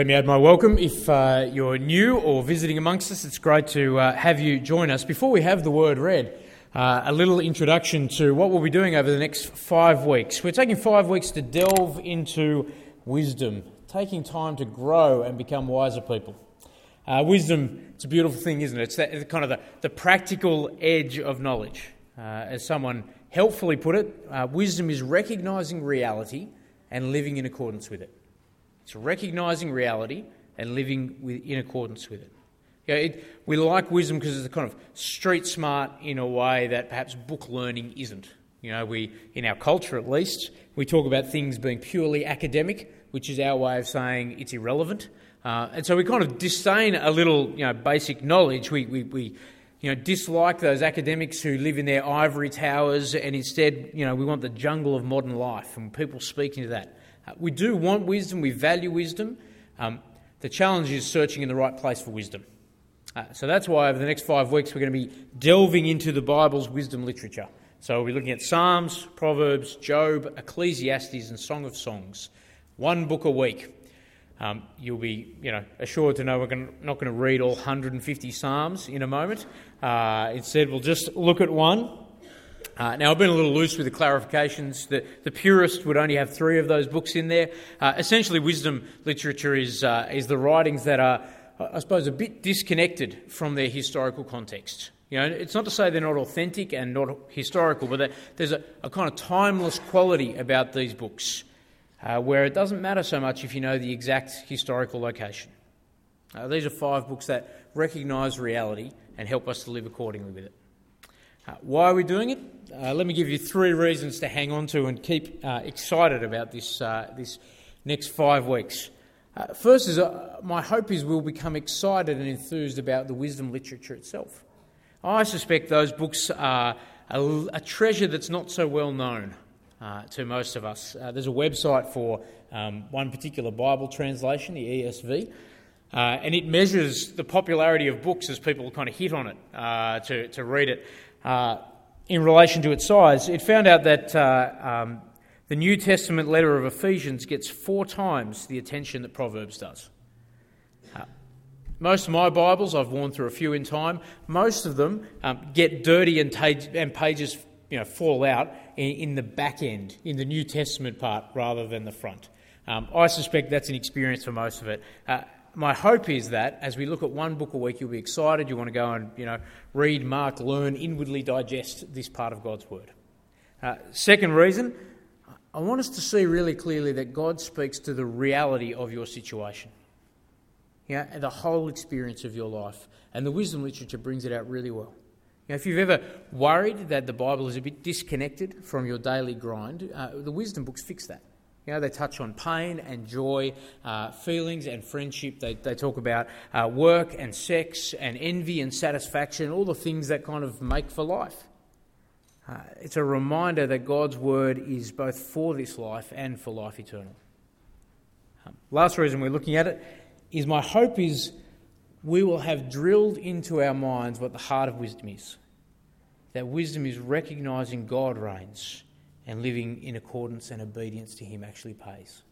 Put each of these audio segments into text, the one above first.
Let me add my welcome. If uh, you're new or visiting amongst us, it's great to uh, have you join us. Before we have the word read, uh, a little introduction to what we'll be doing over the next five weeks. We're taking five weeks to delve into wisdom, taking time to grow and become wiser people. Uh, wisdom, it's a beautiful thing, isn't it? It's, that, kind of the, the practical edge of knowledge. Uh, as someone helpfully put it, uh, wisdom is recognizing reality and living in accordance with it. It's recognizing reality and living with, in accordance with it. You know, it we like wisdom because it's a kind of street smart in a way that perhaps book learning isn't. You know, we, in our culture at least, we talk about things being purely academic, which is our way of saying it's irrelevant. Uh, and so we kind of disdain a little, you know, basic knowledge. We, we, we, you know, dislike those academics who live in their ivory towers, and instead, you know, we want the jungle of modern life, and people speak into that. Uh, we do want wisdom, we value wisdom. Um, the challenge is searching in the right place for wisdom. Uh, so that's why over the next five weeks we're going to be delving into the Bible's wisdom literature. So we'll be looking at Psalms, Proverbs, Job, Ecclesiastes, and Song of Songs. One book a week. Um, you'll be, you know, assured to know we're to, not going to read all 150 Psalms in a moment. Uh, instead, we'll just look at one uh, now, I've been a little loose with the clarifications. The, the purist would only have three of those books in there. Uh, essentially, wisdom literature is, uh, is the writings that are, I suppose, a bit disconnected from their historical context. You know, it's not to say they're not authentic and not historical, but there's a, a kind of timeless quality about these books uh, where it doesn't matter so much if you know the exact historical location. Uh, these are five books that recognise reality and help us to live accordingly with it. Uh, why are we doing it? Uh, let me give you three reasons to hang on to and keep uh, excited about this, uh, this next five weeks. Uh, first is uh, my hope is we'll become excited and enthused about the wisdom literature itself. I suspect those books are a, a treasure that's not so well known to most of us. there's a website for um, one particular Bible translation, the ESV. Uh, and it measures the popularity of books as people kind of hit on it uh, to, to read it uh, in relation to its size, it found out that uh, um, the New Testament letter of Ephesians gets four times the attention that Proverbs does. Uh, most of my Bibles, I've worn through a few in time, most of them um, get dirty and, and, pages you know, fall out in, in, the back end, in the New Testament part, rather than the front. Um, I suspect that's an experience for most of it. Uh, my hope is that as we look at one book a week, you'll be excited. You want to go and you know read, mark, learn, inwardly digest this part of God's word. Uh, second reason, I want us to see really clearly that God speaks to the reality of your situation, yeah, the whole experience of your life, and the wisdom literature brings it out really well. Know, if you've ever worried that the Bible is a bit disconnected from your daily grind, uh, the wisdom books fix that. You know, they touch on pain and joy, uh, feelings and friendship. They, they talk about uh, work and sex and envy and satisfaction, all the things that kind of make for life. Uh, it's a reminder that God's word is both for this life and for life eternal. Um, last reason we're looking at it is my hope is we will have drilled into our minds what the heart of wisdom is. That wisdom is recognizing God reigns and living in accordance and obedience to Him actually pays.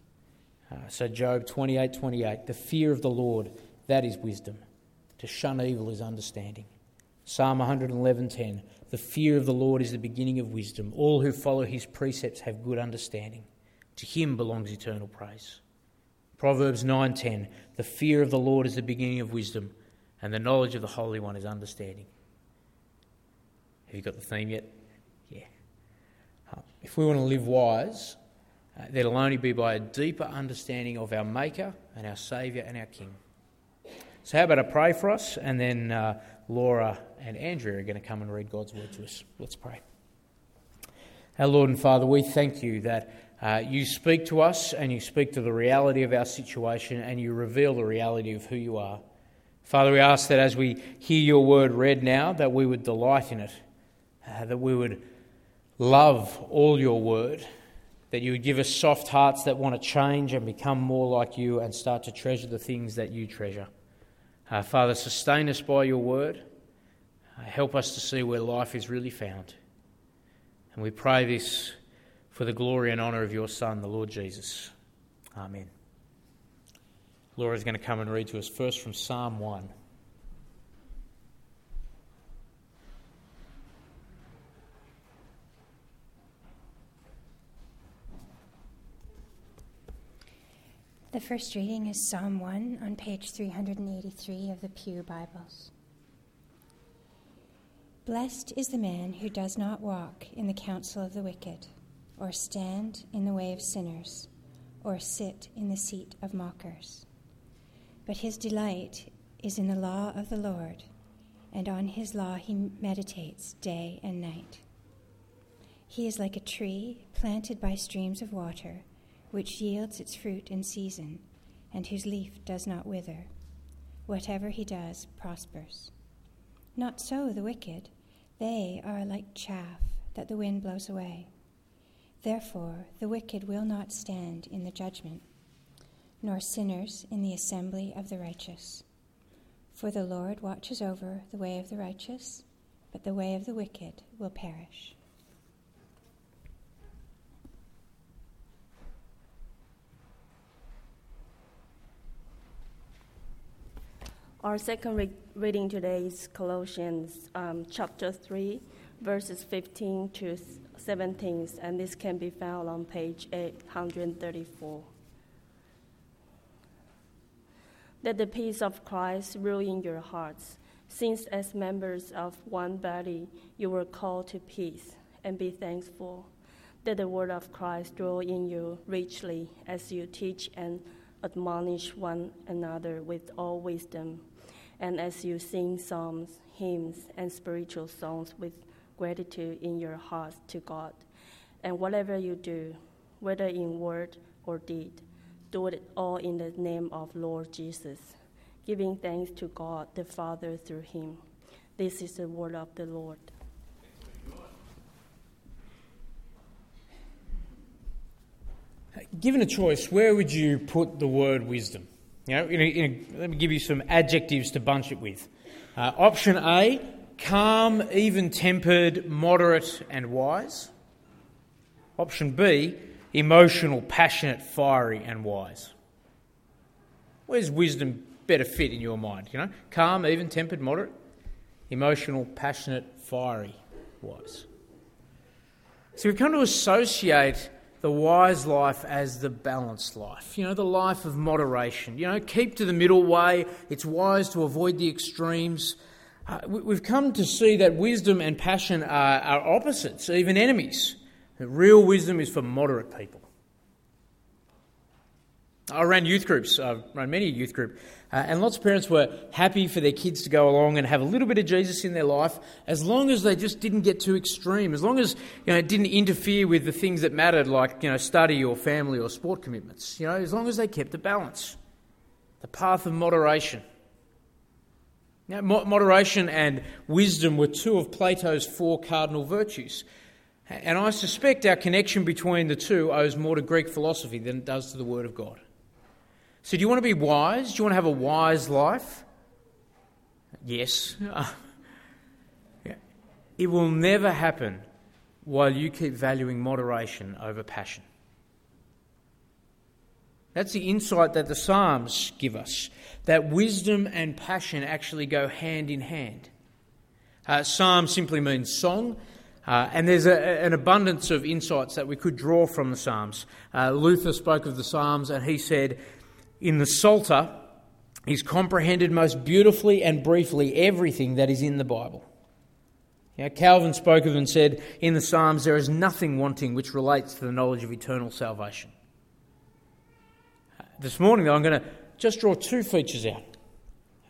Uh, so, Job 28 28, the fear of the Lord, that is wisdom. To shun evil is understanding. Psalm 111:10, the fear of the Lord is the beginning of wisdom. All who follow His precepts have good understanding. To Him belongs eternal praise. Proverbs 9:10, the fear of the Lord is the beginning of wisdom, and the knowledge of the Holy One is understanding. Have you got the theme yet? If we want to live wise, uh, that'll only be by a deeper understanding of our Maker and our Saviour and our King. So, how about I pray for us, and then uh, Laura and Andrea are going to come and read God's word to us. Let's pray. Our Lord and Father, we thank you that uh, you speak to us and you speak to the reality of our situation and you reveal the reality of who you are. Father, we ask that as we hear your word read now, that we would delight in it, uh, that we would love all your word, that you would give us soft hearts that want to change and become more like you and start to treasure the things that you treasure. Uh, Father, sustain us by your word. Uh, help us to see where life is really found. And we pray this for the glory and honour of your Son, the Lord Jesus. Amen. Laura's going to come and read to us first from Psalm 1. The first reading is Psalm 1 on page 383 of the Pew Bibles. Blessed is the man who does not walk in the counsel of the wicked, or stand in the way of sinners, or sit in the seat of mockers. But his delight is in the law of the Lord, and on his law he meditates day and night. He is like a tree planted by streams of water which yields its fruit in season, and whose leaf does not wither. Whatever he does prospers. Not so the wicked. They are like chaff that the wind blows away. Therefore, the wicked will not stand in the judgment, nor sinners in the assembly of the righteous. For the Lord watches over the way of the righteous, but the way of the wicked will perish. Our second re- reading today is Colossians um, chapter 3, verses 15 to 17, and this can be found on page 834. Let the peace of Christ rule in your hearts, since as members of one body you were called to peace, and be thankful. Let the word of Christ dwell in you richly as you teach and admonish one another with all wisdom, and as you sing psalms, hymns, and spiritual songs with gratitude in your hearts to God. And whatever you do, whether in word or deed, do it all in the name of Lord Jesus, giving thanks to God the Father through him. This is the word of the Lord. Given a choice, where would you put the word wisdom? You know, in a, in a, let me give you some adjectives to bunch it with. Uh, option A, calm, even tempered, moderate, and wise. Option B, emotional, passionate, fiery, and wise. Where's wisdom better fit in your mind? You know, calm, even tempered, moderate, emotional, passionate, fiery, wise. So we've come to associate the wise life as the balanced life, you know, the life of moderation. You know, keep to the middle way. It's wise to avoid the extremes. Uh, we've come to see that wisdom and passion are, are opposites, even enemies. real wisdom is for moderate people. I ran youth groups, I ran many youth groups, uh, and lots of parents were happy for their kids to go along and have a little bit of Jesus in their life, as long as they just didn't get too extreme, as long as you know, it didn't interfere with the things that mattered, like you know, study or family or sport commitments. You know, as long as they kept the balance, the path of moderation. Now, moderation and wisdom were two of Plato's four cardinal virtues. And I suspect our connection between the two owes more to Greek philosophy than it does to the Word of God. So, do you want to be wise? Do you want to have a wise life? Yes. it will never happen while you keep valuing moderation over passion. That's the insight that the Psalms give us that wisdom and passion actually go hand in hand. Uh, Psalm simply means song, uh, and there's a, an abundance of insights that we could draw from the Psalms. Uh, Luther spoke of the Psalms and he said, in the Psalter, he's comprehended most beautifully and briefly everything that is in the Bible. Know, Calvin spoke of and said, In the Psalms, there is nothing wanting which relates to the knowledge of eternal salvation. This morning, though, I'm going to just draw two features out.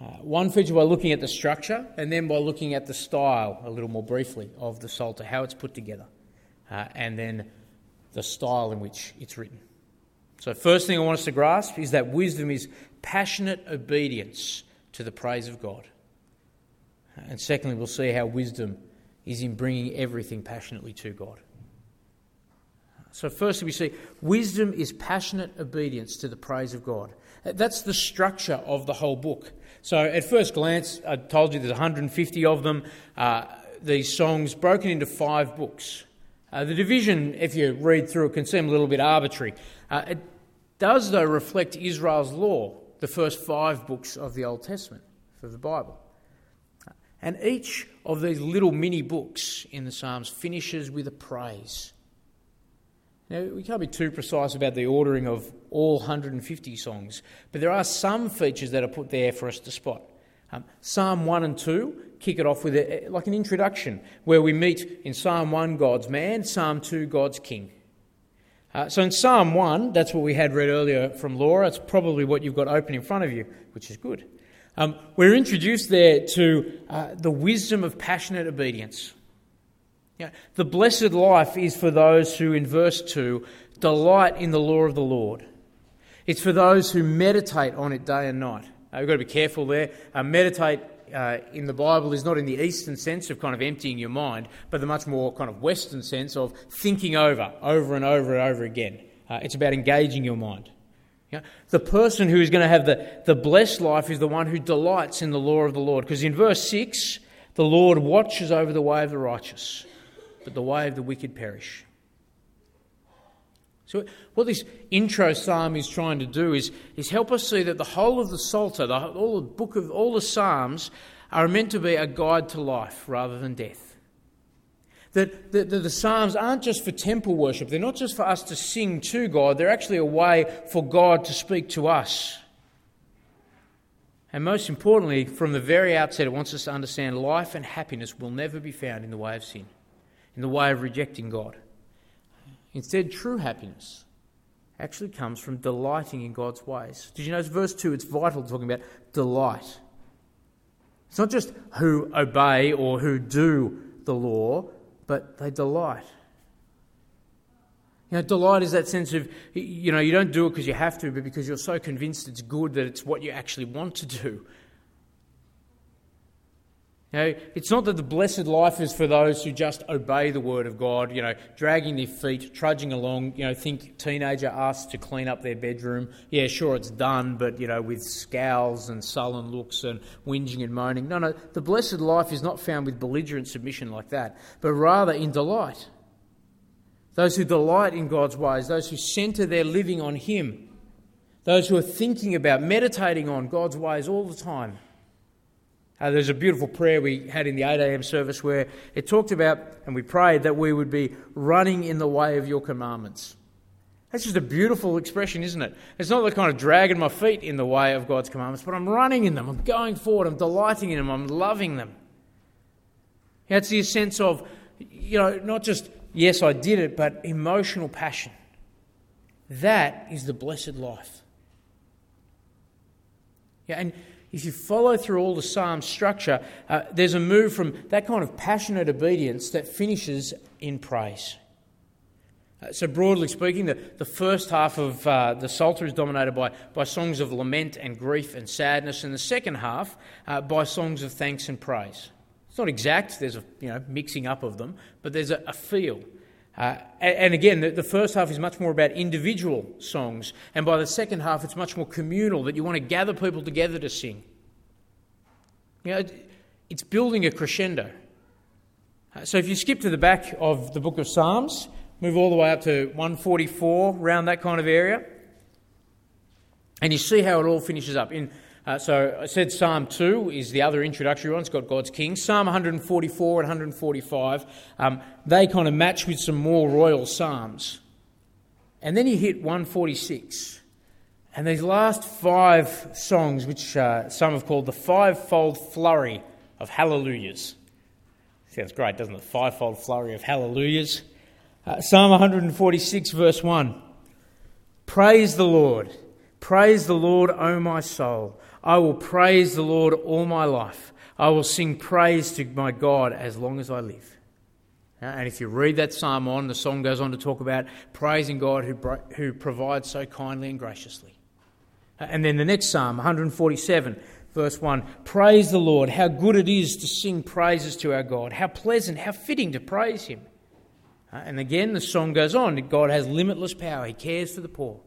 Uh, one feature by looking at the structure, and then by looking at the style a little more briefly of the Psalter, how it's put together, uh, and then the style in which it's written. So, first thing I want us to grasp is that wisdom is passionate obedience to the praise of God. And secondly, we'll see how wisdom is in bringing everything passionately to God. So, firstly, we see wisdom is passionate obedience to the praise of God. That's the structure of the whole book. So, at first glance, I told you there's 150 of them. Uh, these songs broken into five books. Uh, the division, if you read through it, can seem a little bit arbitrary. Uh, it does, though, reflect Israel's law the first five books of the Old Testament for the Bible. And each of these little mini books in the Psalms finishes with a praise. Now, we can't be too precise about the ordering of all 150 songs, but there are some features that are put there for us to spot. Um, Psalm 1 and 2 kick it off with a, like an introduction where we meet in Psalm 1 God's man, Psalm 2 God's king. Uh, so in Psalm 1, that's what we had read earlier from Laura. It's probably what you've got open in front of you, which is good. Um, we're introduced there to uh, the wisdom of passionate obedience. Yeah, the blessed life is for those who, in verse 2, delight in the law of the Lord. It's for those who meditate on it day and night. Uh, we've got to be careful there. Uh, meditate uh, in the Bible is not in the Eastern sense of kind of emptying your mind, but the much more kind of Western sense of thinking over, over and over and over again. Uh, it's about engaging your mind. The person who is going to have the, the blessed life is the one who delights in the law of the Lord. Because in verse 6, the Lord watches over the way of the righteous but the way of the wicked perish. So, what this intro psalm is trying to do is, is help us see that the whole of the Psalter, the, all the book of all the Psalms, are meant to be a guide to life rather than death. That the, the, the, Psalms aren't just for temple worship, they're not just for us to sing to God, they're actually a way for God to speak to us. And most importantly, from the very outset, it wants us to understand life and happiness will never be found in the way of sin in the way of rejecting God. Instead, true happiness actually comes from delighting in God's ways. Did you notice verse 2? It's vital talking about delight. It's not just who obey or who do the law, but they delight. You know, delight is that sense of, you know, you don't do it because you have to, but because you're so convinced it's good that it's what you actually want to do. You know, it's not that the blessed life is for those who just obey the word of God, you know, dragging their feet, trudging along, you know, think teenager asked to clean up their bedroom. Yeah, sure, it's done, but, you know, with scowls and sullen looks and whinging and moaning. No, no, the blessed life is not found with belligerent submission like that, but rather in delight. Those who delight in God's ways, those who centre their living on Him, those who are thinking about, meditating on God's ways all the time. Uh, there's a beautiful prayer we had in the 8 a.m. service where it talked about, and we prayed that we would be running in the way of your commandments. That's just a beautiful expression, isn't it? It's not the kind of dragging my feet in the way of God's commandments, but I'm running in them. I'm going forward. I'm delighting in them. I'm loving them. It's the sense of, you know, not just, yes, I did it, but emotional passion. That is the blessed life. Yeah, and if you follow through all the psalm structure, uh, there's a move from that kind of passionate obedience that finishes in praise. Uh, so, broadly speaking, the, the first half of uh, the Psalter is dominated by, by songs of lament and grief and sadness, and the second half uh, by songs of thanks and praise. It's not exact, there's a you know, mixing up of them, but there's a, a feel. Uh, and, again, the, the, first half is much more about individual songs, and by the second half, it's much more communal, that you want to gather people together to sing. You know, it's building a crescendo. Uh, so if you skip to the back of the book of Psalms, move all the way up to 144, around that kind of area, and you see how it all finishes up. In uh, so I said Psalm 2 is the other introductory one. It's got God's King. Psalm 144 and 145, um, they kind of match with some more royal psalms. And then you hit 146. And these last five songs, which uh, some have called the fivefold flurry of hallelujahs. Sounds great, doesn't it? Fivefold flurry of hallelujahs. Uh, Psalm 146, verse 1. Praise the Lord. Praise the Lord, O my soul. I will praise the Lord all my life. I will sing praise to my God as long as I live. And if you read that psalm on, the song goes on to talk about praising God who, who provides so kindly and graciously. Uh, and then the next psalm, 147, verse 1 Praise the Lord, how good it is to sing praises to our God, how pleasant, how fitting to praise Him. Uh, and again, the song goes on God has limitless power, He cares for the poor,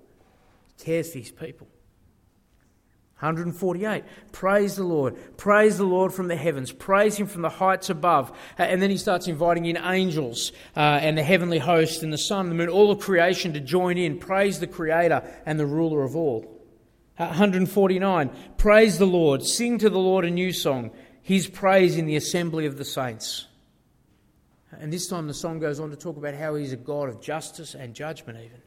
He cares for His people. 148. Praise the Lord. Praise the Lord from the heavens. Praise Him from the heights above. Uh, and then he starts inviting in angels uh, and the heavenly host and the sun and the moon, all of creation to join in. Praise the Creator and the ruler of all. 149, praise the Lord, sing to the Lord a new song, his praise in the assembly of the saints. And this time the song goes on to talk about how he's a God of justice and judgment, even.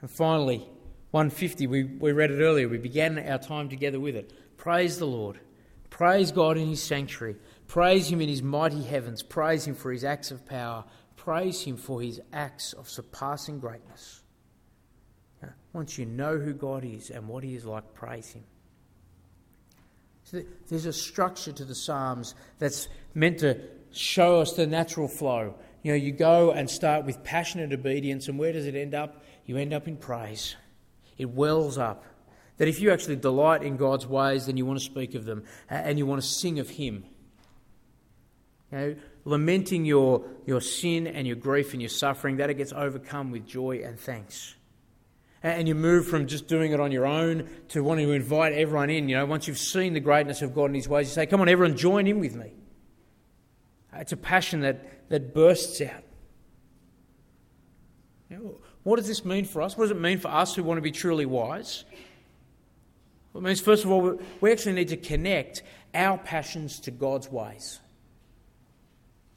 And finally, 150, we, we read it earlier. We began our time together with it. Praise the Lord. Praise God in his sanctuary. Praise him in his mighty heavens. Praise him for his acts of power. Praise him for his acts of surpassing greatness. Once you know who God is and what he is like, praise him. So there's a structure to the Psalms that's meant to show us the natural flow. You know, you go and start with passionate obedience, and where does it end up? You end up in praise. It wells up. That if you actually delight in God's ways, then you want to speak of them uh, and you want to sing of Him. You know, lamenting your, your sin and your grief and your suffering, that it gets overcome with joy and thanks. And you move from just doing it on your own to wanting to invite everyone in. You know, once you've seen the greatness of God and His ways, you say, Come on, everyone, join in with me. Uh, it's a passion that, that bursts out. You know, what does this mean for us? What does it mean for us who want to be truly wise? Well, it means, first of all, we actually need to connect our passions to God's ways.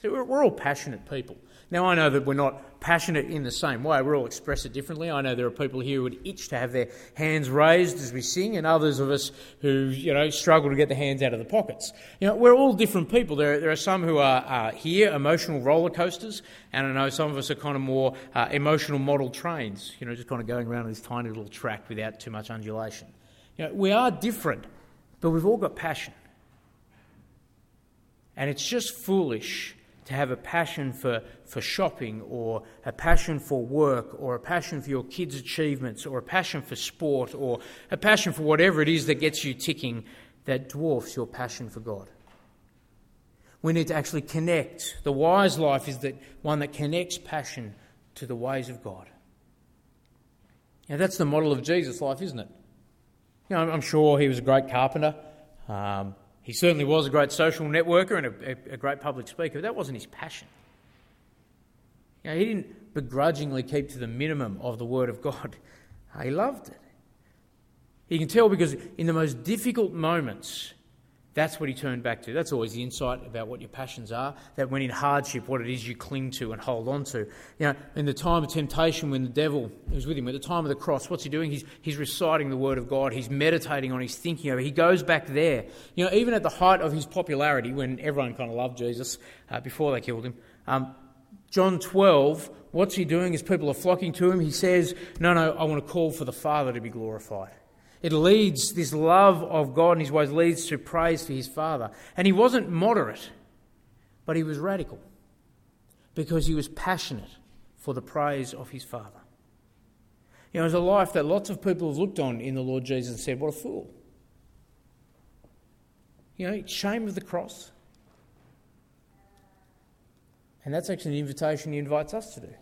So we're all passionate people. Now, I know that we're not passionate in the same way. We all express it differently. I know there are people here who would itch to have their hands raised as we sing, and others of us who, you know, struggle to get the hands out of the pockets. You know, we're all different people. There, there are some who are uh, here, emotional roller coasters, and I know some of us are kind of more uh, emotional model trains, you know, just kind of going around this tiny little track without too much undulation. You know, we are different, but we've all got passion. And it's just foolish to have a passion for, for shopping or a passion for work or a passion for your kids' achievements or a passion for sport or a passion for whatever it is that gets you ticking that dwarfs your passion for God. We need to actually connect. The wise life is that one that connects passion to the ways of God. Now, that's the model of Jesus' life, isn't it? You know, I'm sure he was a great carpenter. Um, he certainly was a great social networker and a, a, great public speaker, but that wasn't his passion. You know, he didn't begrudgingly keep to the minimum of the Word of God. He loved it. You can tell because in the most difficult moments, that's what he turned back to. That's always the insight about what your passions are. That when in hardship, what it is you cling to and hold on to. You know, in the time of temptation, when the devil is with him, at the time of the cross, what's he doing? He's, he's reciting the word of God. He's meditating on. He's thinking over. He goes back there. You know, even at the height of his popularity, when everyone kind of loved Jesus uh, before they killed him. Um, John 12, what's he doing as people are flocking to him? He says, No, no, I want to call for the Father to be glorified. It leads, this love of God and his ways leads to praise for his Father. And he wasn't moderate, but he was radical because he was passionate for the praise of his Father. You know, it was a life that lots of people have looked on in the Lord Jesus and said, What a fool. You know, shame of the cross. And that's actually an invitation he invites us to do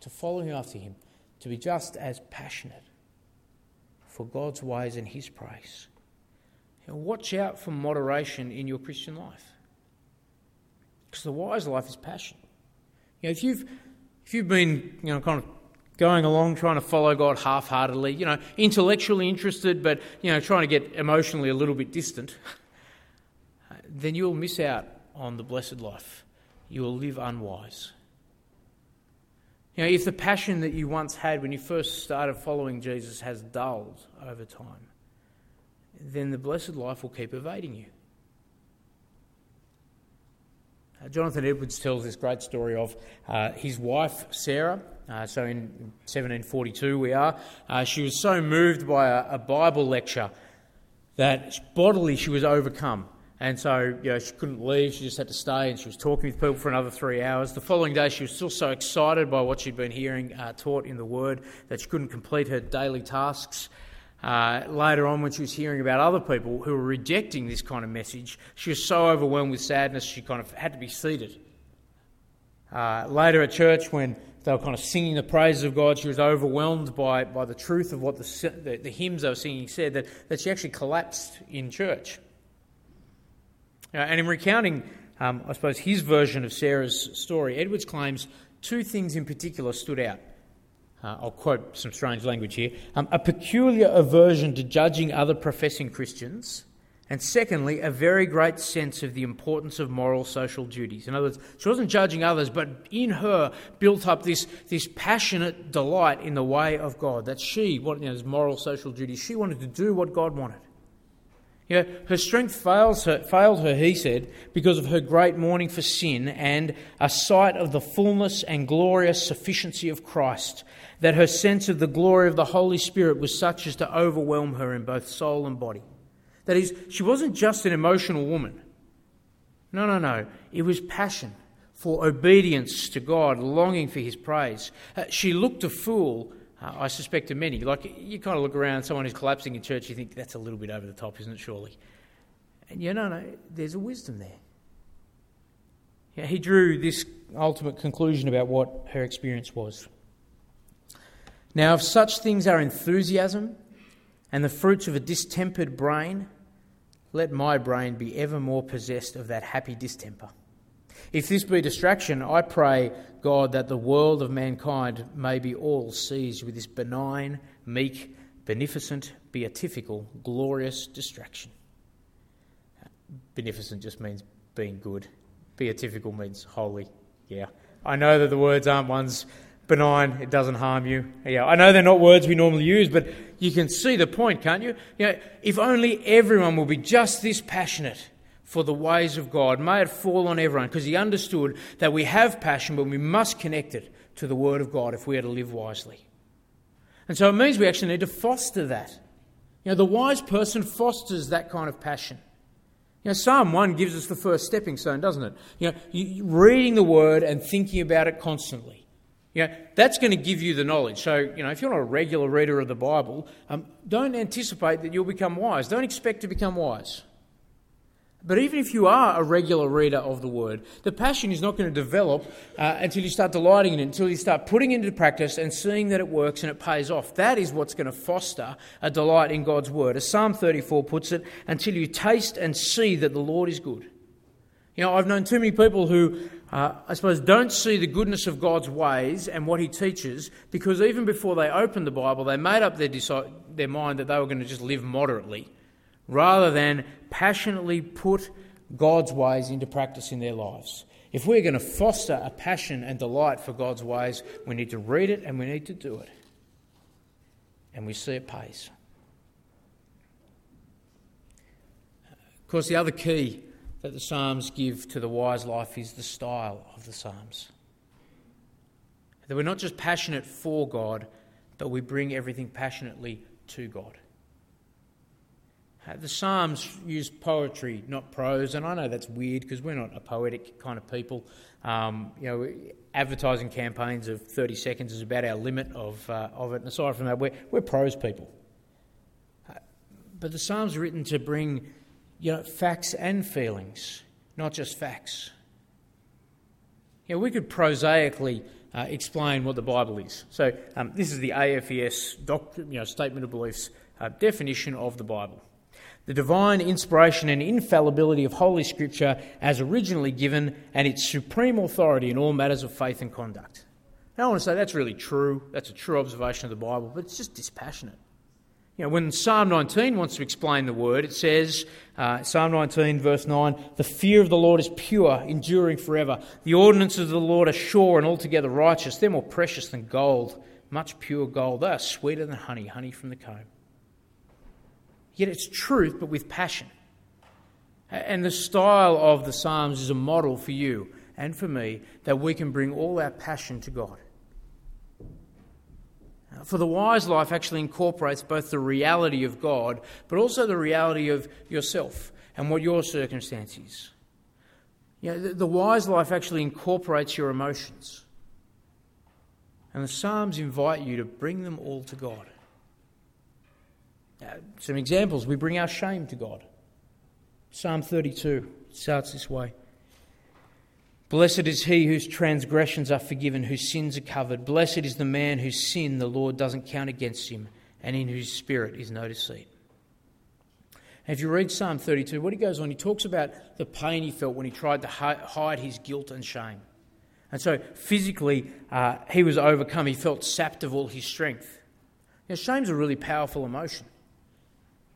to follow him after him, to be just as passionate for God's ways and His praise. Know, watch out for moderation in your Christian life. Because the wise life is passion. You know, if you've if you've been, you know, kind of going along trying to follow God half-heartedly, you know, intellectually interested but, you know, trying to get emotionally a little bit distant, then you'll miss out on the blessed life. You will live unwise. You know, if the passion that you once had when you first started following Jesus has dulled over time, then the blessed life will keep evading you. Uh, Jonathan Edwards tells this great story of uh, his wife, Sarah. Uh, so in 1742 we are. Uh, she was so moved by a, a Bible lecture that bodily she was overcome. And so, you know, she couldn't leave. She just had to stay, and she was talking with people for another three hours. The following day, she was still so excited by what she'd been hearing uh, taught in the Word that she couldn't complete her daily tasks. Uh, later on, when she was hearing about other people who were rejecting this kind of message, she was so overwhelmed with sadness she kind of had to be seated. Uh, later at church, when they were kind of singing the praises of God, she was overwhelmed by, by the truth of what the, the, the hymns they were singing said, that, that she actually collapsed in church. Uh, and in recounting, um, I suppose, his version of Sarah's story, Edwards claims two things in particular stood out. uh, I'll quote some strange language here, um, a peculiar aversion to judging other professing Christians, and secondly, a very great sense of the importance of moral social duties. In other words, she wasn't judging others, but in her built up this, this passionate delight in the way of God, that she, what you know, moral social duties, she wanted to do what God wanted. You know, her strength fails her, failed her, he said, because of her great mourning for sin and a sight of the fullness and glorious sufficiency of Christ, that her sense of the glory of the Holy Spirit was such as to overwhelm her in both soul and body. That is, she wasn't just an emotional woman. No, no, no. It was passion for obedience to God, longing for His praise. Uh, she looked a fool uh, I suspect to many. Like, you kind of look around, someone who's collapsing in church, you think that's a little bit over the top, isn't it, surely? And you know, no, there's a wisdom there. Yeah, he drew this ultimate conclusion about what her experience was. Now, if such things are enthusiasm and the fruits of a distempered brain, let my brain be ever more possessed of that happy distemper. If this be distraction, I pray, God, that the world of mankind may be all seized with this benign, meek, beneficent, beatifical, glorious distraction. Beneficent just means being good. Beatifical means holy. Yeah. I know that the words aren't ones benign, it doesn't harm you. Yeah, I know they're not words we normally use, but you can see the point, can't you? You know, if only everyone will be just this passionate for the ways of God. May it fall on everyone because he understood that we have passion, but we must connect it to the Word of God if we are to live wisely. And so it means we actually need to foster that. You know, the wise person fosters that kind of passion. You know, Psalm 1 gives us the first stepping stone, doesn't it? You know, reading the Word and thinking about it constantly. You know, that's going to give you the knowledge. So, you know, if you're not a regular reader of the Bible, um, don't anticipate that you'll become wise. Don't expect to become wise. But even if you are a regular reader of the Word, the passion is not going to develop uh, until you start delighting in it, until you start putting it into practice and seeing that it works and it pays off. That is what's going to foster a delight in God's Word. As Psalm 34 puts it, until you taste and see that the Lord is good. You know, I've known too many people who, uh, I suppose, don't see the goodness of God's ways and what He teaches because even before they opened the Bible, they made up their, deci- their mind that they were going to just live moderately rather than passionately put God's ways into practice in their lives. If we're going to foster a passion and delight for God's ways, we need to read it and we need to do it. And we see it pays. Of course, the other key that the Psalms give to the wise life is the style of the Psalms. That we're not just passionate for God, but we bring everything passionately to God. Uh, the Psalms use poetry, not prose, and I know that's weird because we're not a poetic kind of people. Um, you know, advertising campaigns of 30 seconds is about our limit of, uh, of it, and aside from that, we're, we're prose people. Uh, but the Psalms are written to bring you know, facts and feelings, not just facts. You know, we could prosaically uh, explain what the Bible is. So, um, this is the AFES doctrine, you know, Statement of Beliefs uh, definition of the Bible the divine inspiration and infallibility of Holy Scripture as originally given, and its supreme authority in all matters of faith and conduct. Now, I want to say that's really true. That's a true observation of the Bible, but it's just dispassionate. You know, when Psalm 19 wants to explain the word, it says, uh, Psalm 19, verse 9, the fear of the Lord is pure, enduring forever. The ordinances of the Lord are sure and altogether righteous. They're more precious than gold, much pure gold. They are sweeter than honey, honey from the comb. Yet it's truth, but with passion. And the style of the Psalms is a model for you and for me that we can bring all our passion to God. For the wise life actually incorporates both the reality of God, but also the reality of yourself and what your circumstances. You know, the, the wise life actually incorporates your emotions. And the Psalms invite you to bring them all to God. Uh, some examples we bring our shame to God. Psalm 32 starts this way Blessed is he whose transgressions are forgiven, whose sins are covered. Blessed is the man whose sin the Lord doesn't count against him, and in whose spirit is no deceit. If you read Psalm 32, what he goes on, he talks about the pain he felt when he tried to hide his guilt and shame. And so physically, uh, he was overcome. He felt sapped of all his strength. Know, shame's a really powerful emotion.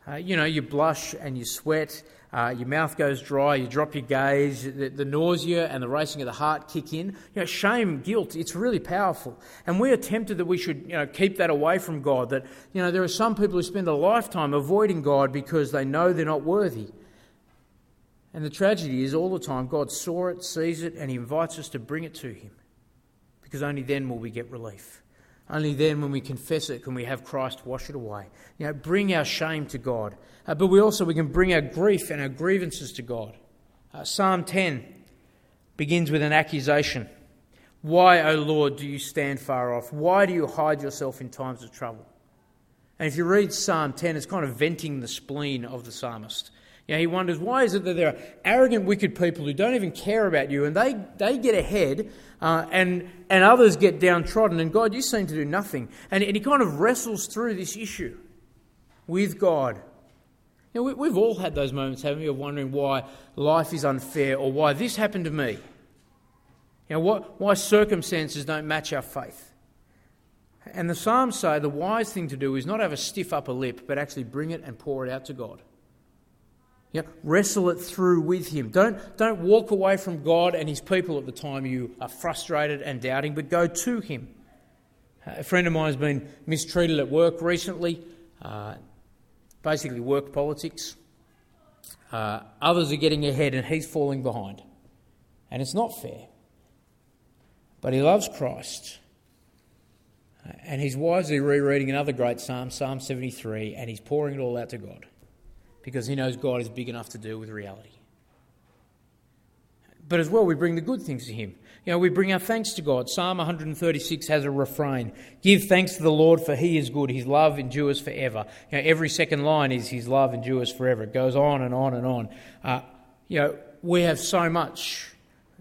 Uh, you know, you blush and you sweat, uh, your mouth goes dry, you drop your gaze, the, the, nausea and the racing of the heart kick in. You know, shame, guilt, it's really powerful. And we are tempted that we should, you know, keep that away from God. That, you know, there are some people who spend a lifetime avoiding God because they know they're not worthy. And the tragedy is, all the time, God saw it, sees it, and He invites us to bring it to Him. Because only then will we get relief. Only then, when we confess it, can we have Christ wash it away. You know, bring our shame to God. Uh, but we also we can bring our grief and our grievances to God. Uh, Psalm 10 begins with an accusation. Why, O Lord, do you stand far off? Why do you hide yourself in times of trouble? And if you read Psalm 10, it's kind of venting the spleen of the psalmist. You know, he wonders, why is it that there are arrogant, wicked people who don't even care about you and they, they get ahead uh, and, and others get downtrodden and God, you seem to do nothing. And, and he kind of wrestles through this issue with God. You know, we, have all had those moments, haven't we, of wondering why life is unfair or why this happened to me. You know, what, why circumstances don't match our faith. And the Psalms say the wise thing to do is not have a stiff upper lip, but actually bring it and pour it out to God. You know, wrestle it through with Him. Don't, don't walk away from God and His people at the time you are frustrated and doubting, but go to Him. A friend of mine has been mistreated at work recently, uh, basically, work politics. Uh, others are getting ahead and he's falling behind. And it's not fair. But he loves Christ. And he's wisely rereading another great psalm, Psalm 73, and he's pouring it all out to God because he knows God is big enough to deal with reality. But as well, we bring the good things to him. You know, we bring our thanks to God. Psalm 136 has a refrain Give thanks to the Lord, for he is good. His love endures forever. You know, every second line is His love endures forever. It goes on and on and on. Uh, you know, we have so much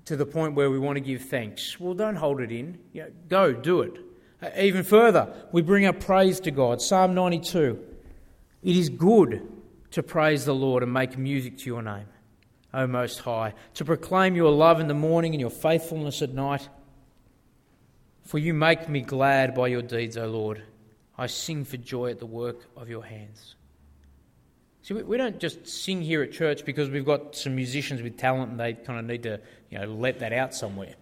to the point where we want to give thanks. Well, don't hold it in. You know, go, do it. Uh, even further, we bring our praise to God. Psalm 92 It is good to praise the Lord and make music to your name, O Most High, to proclaim your love in the morning and your faithfulness at night. For you make me glad by your deeds, O Lord. I sing for joy at the work of your hands. See, we don't just sing here at church because we've got some musicians with talent and they kind of need to, you know, let that out somewhere.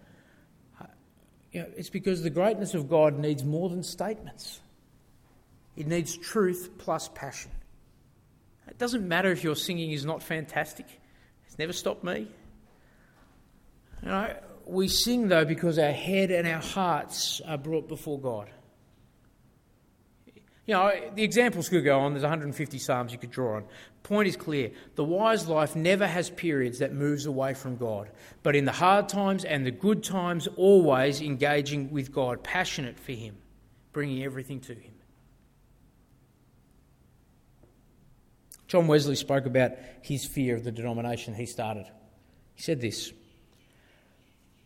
You know, it's because the greatness of God needs more than statements. It needs truth plus passion. It doesn't matter if your singing is not fantastic. It's never stopped me. You know, we sing though because our head and our hearts are brought before God. You know, the examples could go on. There's 150 psalms you could draw on. Point is clear. The wise life never has periods that moves away from God. But in the hard times and the good times, always engaging with God, passionate for Him, bringing everything to Him. John Wesley spoke about his fear of the denomination he started. He said this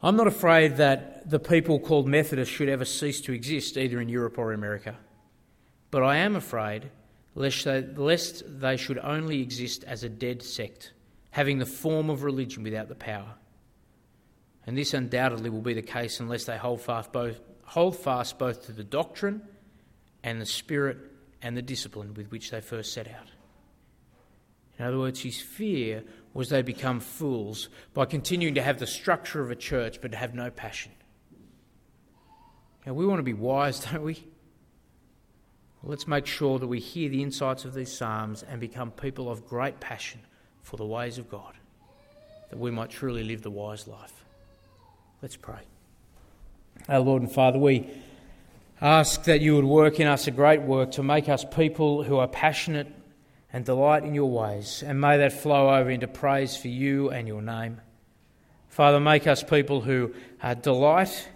I'm not afraid that the people called Methodists should ever cease to exist, either in Europe or America. But I am afraid lest they, lest they should only exist as a dead sect, having the form of religion without the power. And this undoubtedly will be the case unless they hold fast both, hold fast both to the doctrine and the spirit and the discipline with which they first set out. In other words, his fear was they become fools by continuing to have the structure of a church but have no passion. Now, we want to be wise, don't we? Well, let's make sure that we hear the insights of these Psalms and become people of great passion for the ways of God, that we might truly live the wise life. Let's pray. Our Lord and Father, we ask that you would work in us a great work to make us people who are passionate and delight in your ways, and may that flow over into praise for you and your name. Father, make us people who uh, delight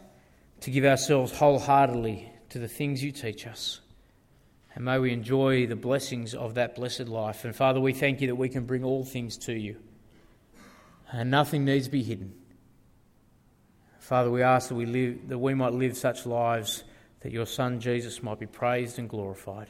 to give ourselves wholeheartedly to the things you teach us. And may we enjoy the blessings of that blessed life. And Father, we thank you that we can bring all things to you. And nothing needs to be hidden. Father, we ask that we, live, that we might live such lives that your Son Jesus might be praised and glorified.